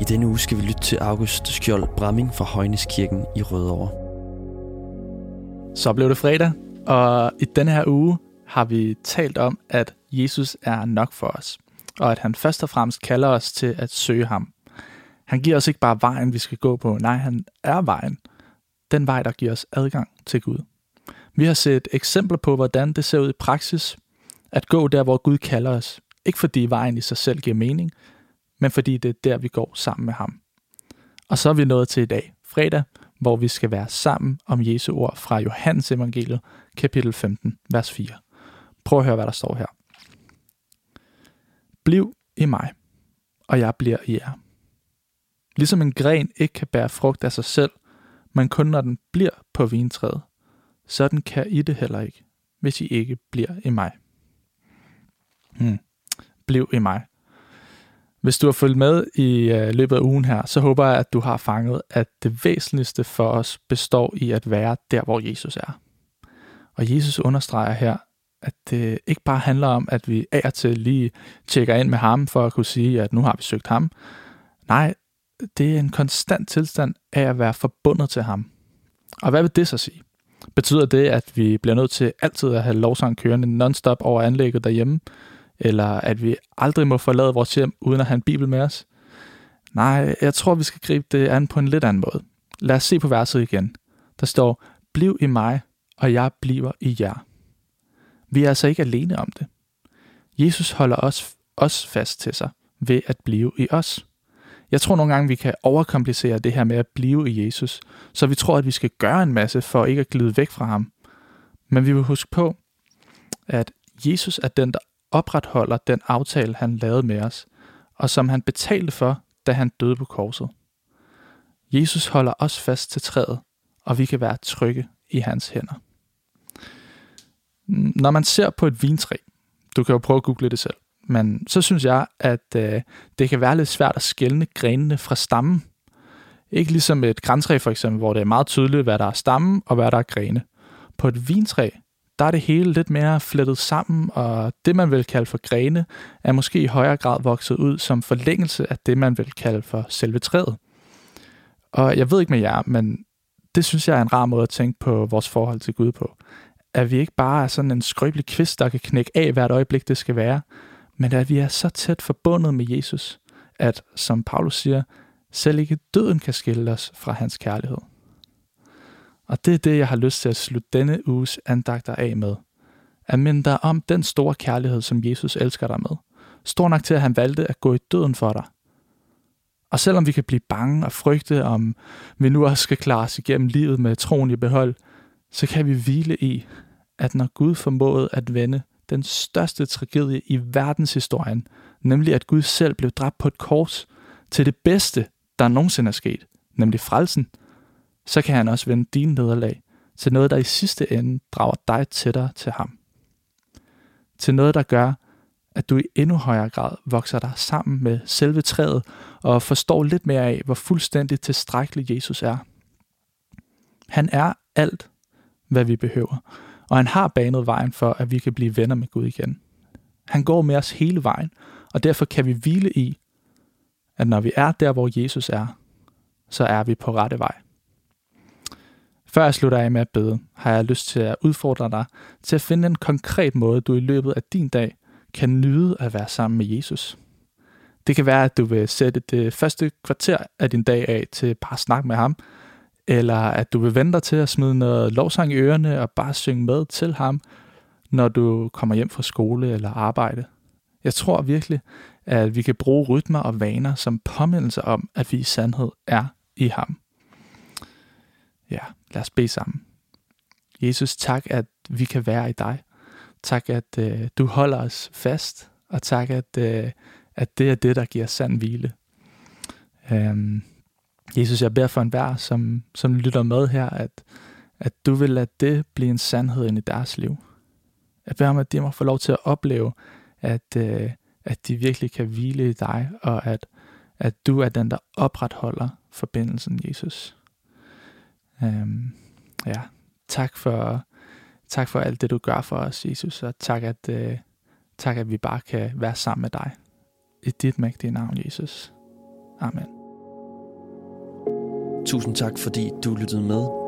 I denne uge skal vi lytte til August Skjold Bramming fra Højneskirken i Rødovre. Så blev det fredag, og i denne her uge har vi talt om, at Jesus er nok for os, og at han først og fremmest kalder os til at søge ham. Han giver os ikke bare vejen, vi skal gå på, nej, han er vejen. Den vej, der giver os adgang til Gud. Vi har set eksempler på, hvordan det ser ud i praksis, at gå der, hvor Gud kalder os. Ikke fordi vejen i sig selv giver mening, men fordi det er der, vi går sammen med ham. Og så er vi nået til i dag, fredag, hvor vi skal være sammen om Jesu ord fra Johannes evangeliet, kapitel 15, vers 4. Prøv at høre, hvad der står her. Bliv i mig, og jeg bliver i jer. Ligesom en gren ikke kan bære frugt af sig selv, men kun når den bliver på vintræet, sådan kan I det heller ikke, hvis I ikke bliver i mig. Hmm. Bliv i mig. Hvis du har fulgt med i øh, løbet af ugen her, så håber jeg, at du har fanget, at det væsentligste for os består i at være der, hvor Jesus er. Og Jesus understreger her, at det ikke bare handler om, at vi af og til lige tjekker ind med ham for at kunne sige, at nu har vi søgt ham. Nej, det er en konstant tilstand af at være forbundet til ham. Og hvad vil det så sige? Betyder det, at vi bliver nødt til altid at have lovsang kørende non-stop over anlægget derhjemme? Eller at vi aldrig må forlade vores hjem uden at have en bibel med os. Nej, jeg tror, vi skal gribe det an på en lidt anden måde. Lad os se på verset igen. Der står, bliv i mig, og jeg bliver i jer. Vi er altså ikke alene om det. Jesus holder os, os fast til sig ved at blive i os. Jeg tror nogle gange, vi kan overkomplicere det her med at blive i Jesus, så vi tror, at vi skal gøre en masse for ikke at glide væk fra ham. Men vi vil huske på, at Jesus er den, der opretholder den aftale, han lavede med os, og som han betalte for, da han døde på korset. Jesus holder os fast til træet, og vi kan være trygge i hans hænder. Når man ser på et vintræ, du kan jo prøve at google det selv, men så synes jeg, at øh, det kan være lidt svært at skelne grenene fra stammen. Ikke ligesom et græntræ for eksempel, hvor det er meget tydeligt, hvad der er stammen og hvad der er grene. På et vintræ, der er det hele lidt mere flettet sammen, og det, man vil kalde for grene, er måske i højere grad vokset ud som forlængelse af det, man vil kalde for selve træet. Og jeg ved ikke med jer, men det synes jeg er en rar måde at tænke på vores forhold til Gud på. At vi ikke bare er sådan en skrøbelig kvist, der kan knække af hvert øjeblik, det skal være, men at vi er så tæt forbundet med Jesus, at, som Paulus siger, selv ikke døden kan skille os fra hans kærlighed. Og det er det, jeg har lyst til at slutte denne uges andagter af med. At minde dig om den store kærlighed, som Jesus elsker dig med. Stor nok til, at han valgte at gå i døden for dig. Og selvom vi kan blive bange og frygte, om vi nu også skal klare os igennem livet med troen i behold, så kan vi hvile i, at når Gud formåede at vende den største tragedie i verdenshistorien, nemlig at Gud selv blev dræbt på et kors, til det bedste, der nogensinde er sket, nemlig frelsen – så kan han også vende din nederlag til noget, der i sidste ende drager dig tættere til ham. Til noget, der gør, at du i endnu højere grad vokser dig sammen med selve træet og forstår lidt mere af, hvor fuldstændig tilstrækkelig Jesus er. Han er alt, hvad vi behøver, og han har banet vejen for, at vi kan blive venner med Gud igen. Han går med os hele vejen, og derfor kan vi hvile i, at når vi er der, hvor Jesus er, så er vi på rette vej. Før jeg slutter af med at bede, har jeg lyst til at udfordre dig til at finde en konkret måde, du i løbet af din dag kan nyde at være sammen med Jesus. Det kan være, at du vil sætte det første kvarter af din dag af til bare at snakke med ham, eller at du vil vente dig til at smide noget lovsang i ørerne og bare synge med til ham, når du kommer hjem fra skole eller arbejde. Jeg tror virkelig, at vi kan bruge rytmer og vaner som påmindelse om, at vi i sandhed er i ham. Ja, lad os bede sammen. Jesus, tak, at vi kan være i dig. Tak, at øh, du holder os fast, og tak, at, øh, at det er det, der giver sand hvile. Øhm, Jesus, jeg beder for enhver, som, som lytter med her, at, at du vil lade det blive en sandhed ind i deres liv. Jeg beder om, at de må få lov til at opleve, at, øh, at de virkelig kan hvile i dig, og at, at du er den, der opretholder forbindelsen, Jesus. Øhm, ja, tak for, tak for alt det, du gør for os, Jesus, og tak at, øh, tak, at vi bare kan være sammen med dig. I dit mægtige navn, Jesus. Amen. Tusind tak, fordi du lyttede med.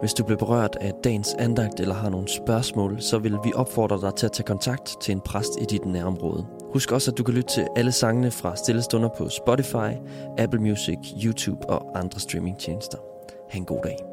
Hvis du blev berørt af dagens andagt eller har nogle spørgsmål, så vil vi opfordre dig til at tage kontakt til en præst i dit nærområde. Husk også, at du kan lytte til alle sangene fra Stillestunder på Spotify, Apple Music, YouTube og andre streamingtjenester. Ha' en god dag.